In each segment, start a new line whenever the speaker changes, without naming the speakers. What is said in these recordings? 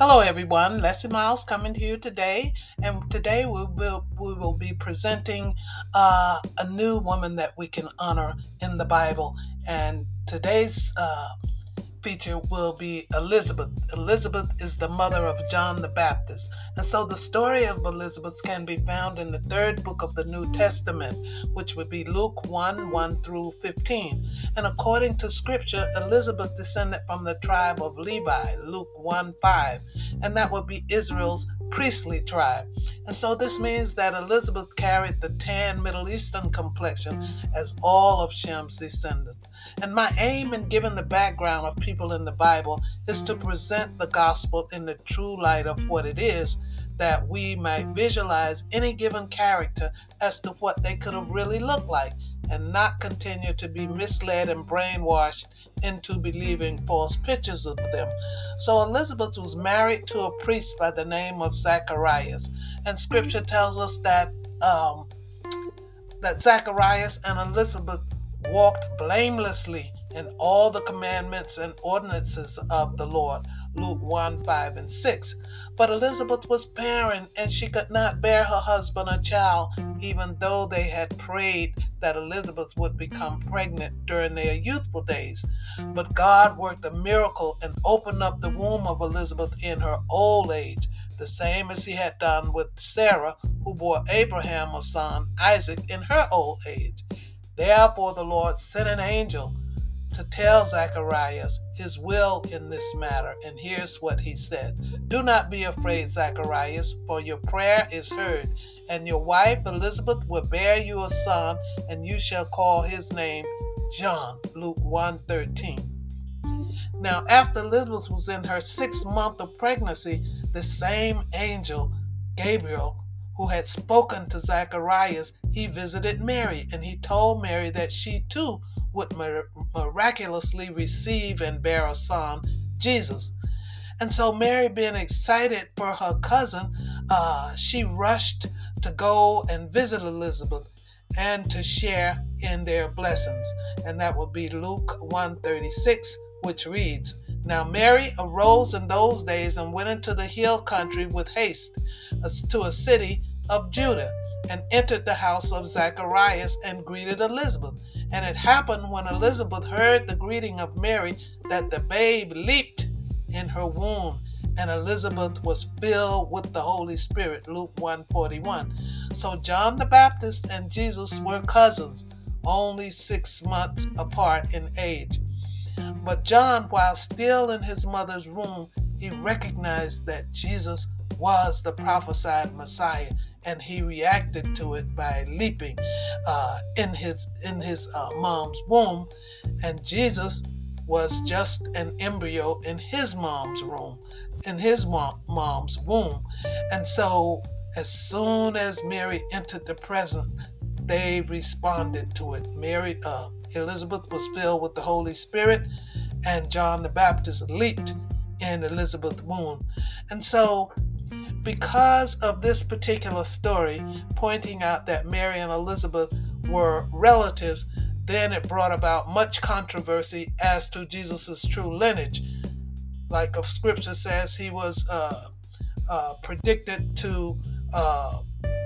Hello, everyone. Lessie Myles coming to you today, and today we will we will be presenting uh, a new woman that we can honor in the Bible. And today's uh, feature will be Elizabeth. Elizabeth is the mother of John the Baptist. And so the story of Elizabeth can be found in the third book of the New Testament, which would be Luke 1 1 through 15. And according to scripture, Elizabeth descended from the tribe of Levi, Luke 1 5. And that would be Israel's priestly tribe. And so this means that Elizabeth carried the tan Middle Eastern complexion as all of Shem's descendants. And my aim in giving the background of people in the Bible is to present the gospel in the true light of what it is, that we might visualize any given character as to what they could have really looked like and not continue to be misled and brainwashed into believing false pictures of them. So Elizabeth was married to a priest by the name of Zacharias, and Scripture tells us that um, that Zacharias and Elizabeth walked blamelessly in all the commandments and ordinances of the Lord. Luke 1 5 and 6. But Elizabeth was barren, and she could not bear her husband a child, even though they had prayed that Elizabeth would become pregnant during their youthful days. But God worked a miracle and opened up the womb of Elizabeth in her old age, the same as he had done with Sarah, who bore Abraham a son, Isaac, in her old age. Therefore the Lord sent an angel to tell Zacharias his will in this matter. And here's what he said Do not be afraid, Zacharias, for your prayer is heard, and your wife Elizabeth will bear you a son, and you shall call his name John. Luke 1:13. Now, after Elizabeth was in her sixth month of pregnancy, the same angel, Gabriel, who had spoken to Zacharias, he visited Mary, and he told Mary that she too would miraculously receive and bear a son, Jesus. And so, Mary, being excited for her cousin, uh, she rushed to go and visit Elizabeth and to share in their blessings. And that will be Luke 136, which reads, Now Mary arose in those days and went into the hill country with haste to a city of Judah and entered the house of Zacharias and greeted Elizabeth. And it happened when Elizabeth heard the greeting of Mary that the babe leaped in her womb, and Elizabeth was filled with the Holy Spirit. Luke 141. So John the Baptist and Jesus were cousins, only six months apart in age. But John, while still in his mother's womb, he recognized that Jesus was the prophesied Messiah and he reacted to it by leaping uh, in his in his uh, mom's womb, and Jesus was just an embryo in his mom's womb, in his mom, mom's womb, and so as soon as Mary entered the presence, they responded to it. Mary, uh, Elizabeth was filled with the Holy Spirit, and John the Baptist leaped in Elizabeth's womb, and so because of this particular story pointing out that Mary and Elizabeth were relatives, then it brought about much controversy as to Jesus' true lineage. Like of scripture says, he was uh, uh, predicted to uh,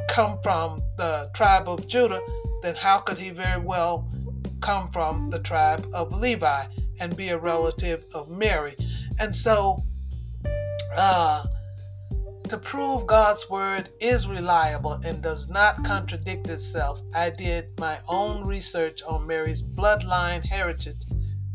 come from the tribe of Judah, then how could he very well come from the tribe of Levi and be a relative of Mary? And so, uh, to prove God's word is reliable and does not contradict itself, I did my own research on Mary's bloodline heritage,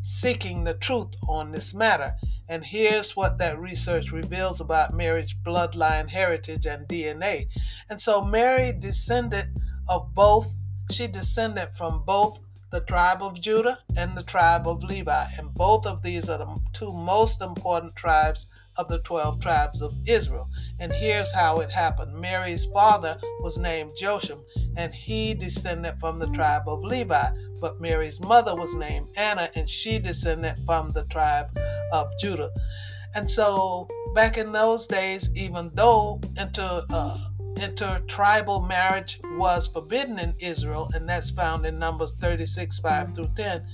seeking the truth on this matter. And here's what that research reveals about Mary's bloodline heritage and DNA. And so Mary descended of both, she descended from both the tribe of Judah and the tribe of Levi. And both of these are the two most important tribes of the 12 tribes of Israel. And here's how it happened Mary's father was named Josham, and he descended from the tribe of Levi. But Mary's mother was named Anna, and she descended from the tribe of Judah. And so, back in those days, even though inter, uh, intertribal marriage was forbidden in Israel, and that's found in Numbers 36 5 through 10,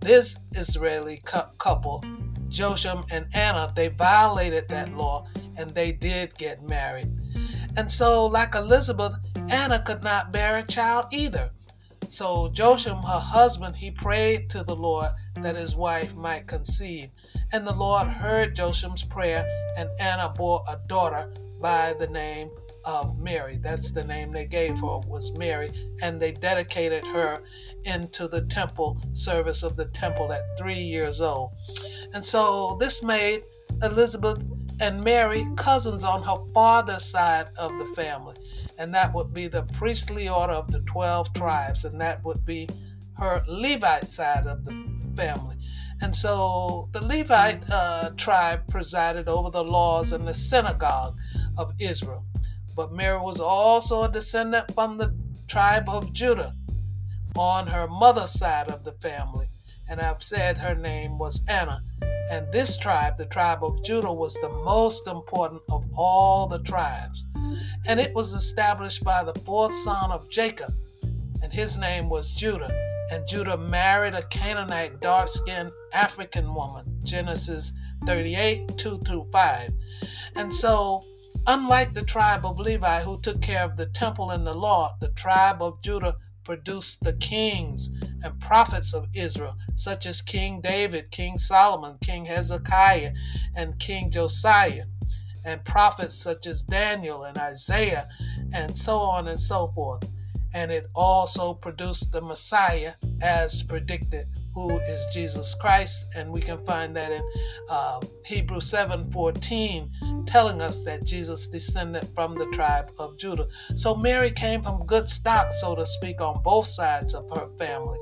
this Israeli couple Josham and Anna, they violated that law and they did get married. And so, like Elizabeth, Anna could not bear a child either. So Josham, her husband, he prayed to the Lord that his wife might conceive. And the Lord heard Josham's prayer, and Anna bore a daughter by the name of Mary. That's the name they gave her was Mary, and they dedicated her into the temple service of the temple at three years old. And so this made Elizabeth and Mary cousins on her father's side of the family and that would be the priestly order of the 12 tribes, and that would be her Levite side of the family. And so the Levite uh, tribe presided over the laws in the synagogue of Israel. But Mary was also a descendant from the tribe of Judah on her mother's side of the family. And I've said her name was Anna. And this tribe, the tribe of Judah, was the most important of all the tribes. And it was established by the fourth son of Jacob, and his name was Judah. And Judah married a Canaanite dark skinned African woman, Genesis 38 2 through 5. And so, unlike the tribe of Levi, who took care of the temple and the law, the tribe of Judah produced the kings and prophets of Israel, such as King David, King Solomon, King Hezekiah, and King Josiah, and prophets such as Daniel and Isaiah, and so on and so forth. And it also produced the Messiah as predicted who is Jesus Christ, and we can find that in uh, Hebrews 7:14, telling us that Jesus descended from the tribe of Judah. So Mary came from good stock, so to speak, on both sides of her family,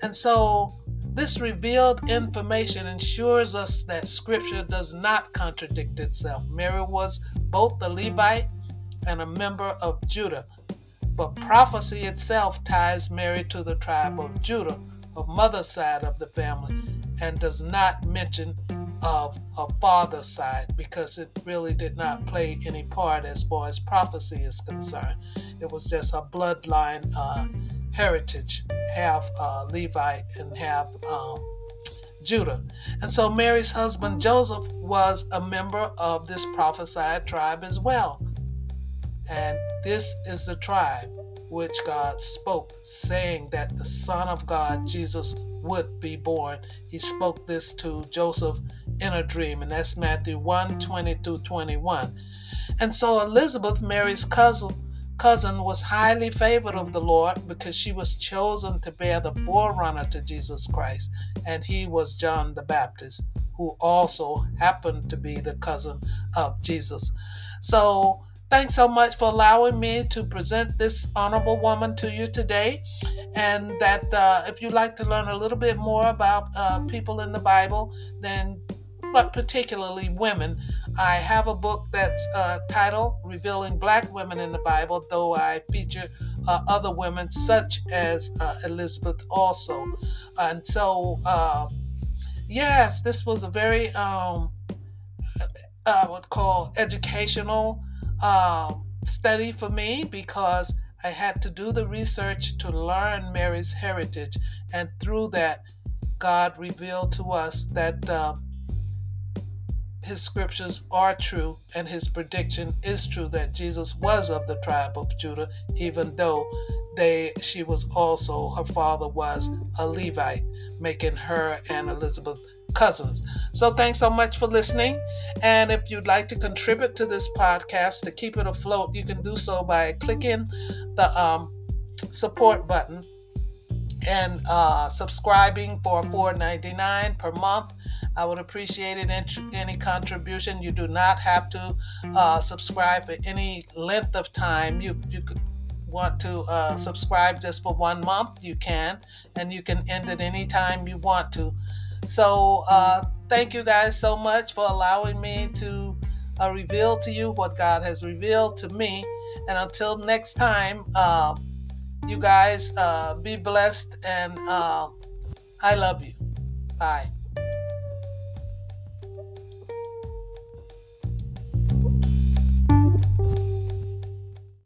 and so this revealed information ensures us that Scripture does not contradict itself. Mary was both a Levite and a member of Judah, but prophecy itself ties Mary to the tribe of Judah of mother's side of the family and does not mention of her father's side because it really did not play any part as far as prophecy is concerned. It was just a bloodline uh, heritage, half uh, Levite and half um, Judah. And so Mary's husband Joseph was a member of this prophesied tribe as well. And this is the tribe which God spoke, saying that the Son of God, Jesus, would be born. He spoke this to Joseph in a dream, and that's Matthew 1 22 21. And so Elizabeth, Mary's cousin, cousin, was highly favored of the Lord because she was chosen to bear the forerunner to Jesus Christ, and he was John the Baptist, who also happened to be the cousin of Jesus. So Thanks so much for allowing me to present this honorable woman to you today. And that uh, if you'd like to learn a little bit more about uh, people in the Bible, then, but particularly women, I have a book that's uh, titled Revealing Black Women in the Bible, though I feature uh, other women such as uh, Elizabeth also. And so, uh, yes, this was a very, um, I would call educational um, study for me because I had to do the research to learn Mary's heritage, and through that, God revealed to us that uh, His scriptures are true and His prediction is true that Jesus was of the tribe of Judah, even though they she was also her father was a Levite, making her and Elizabeth cousins. So thanks so much for listening. And if you'd like to contribute to this podcast to keep it afloat, you can do so by clicking the um, support button and uh, subscribing for $4.99 per month. I would appreciate it. Any contribution. You do not have to uh, subscribe for any length of time. You you could want to uh, subscribe just for one month, you can, and you can end it anytime you want to. So, uh, thank you guys so much for allowing me to uh, reveal to you what God has revealed to me. And until next time, uh, you guys uh, be blessed and uh, I love you. Bye.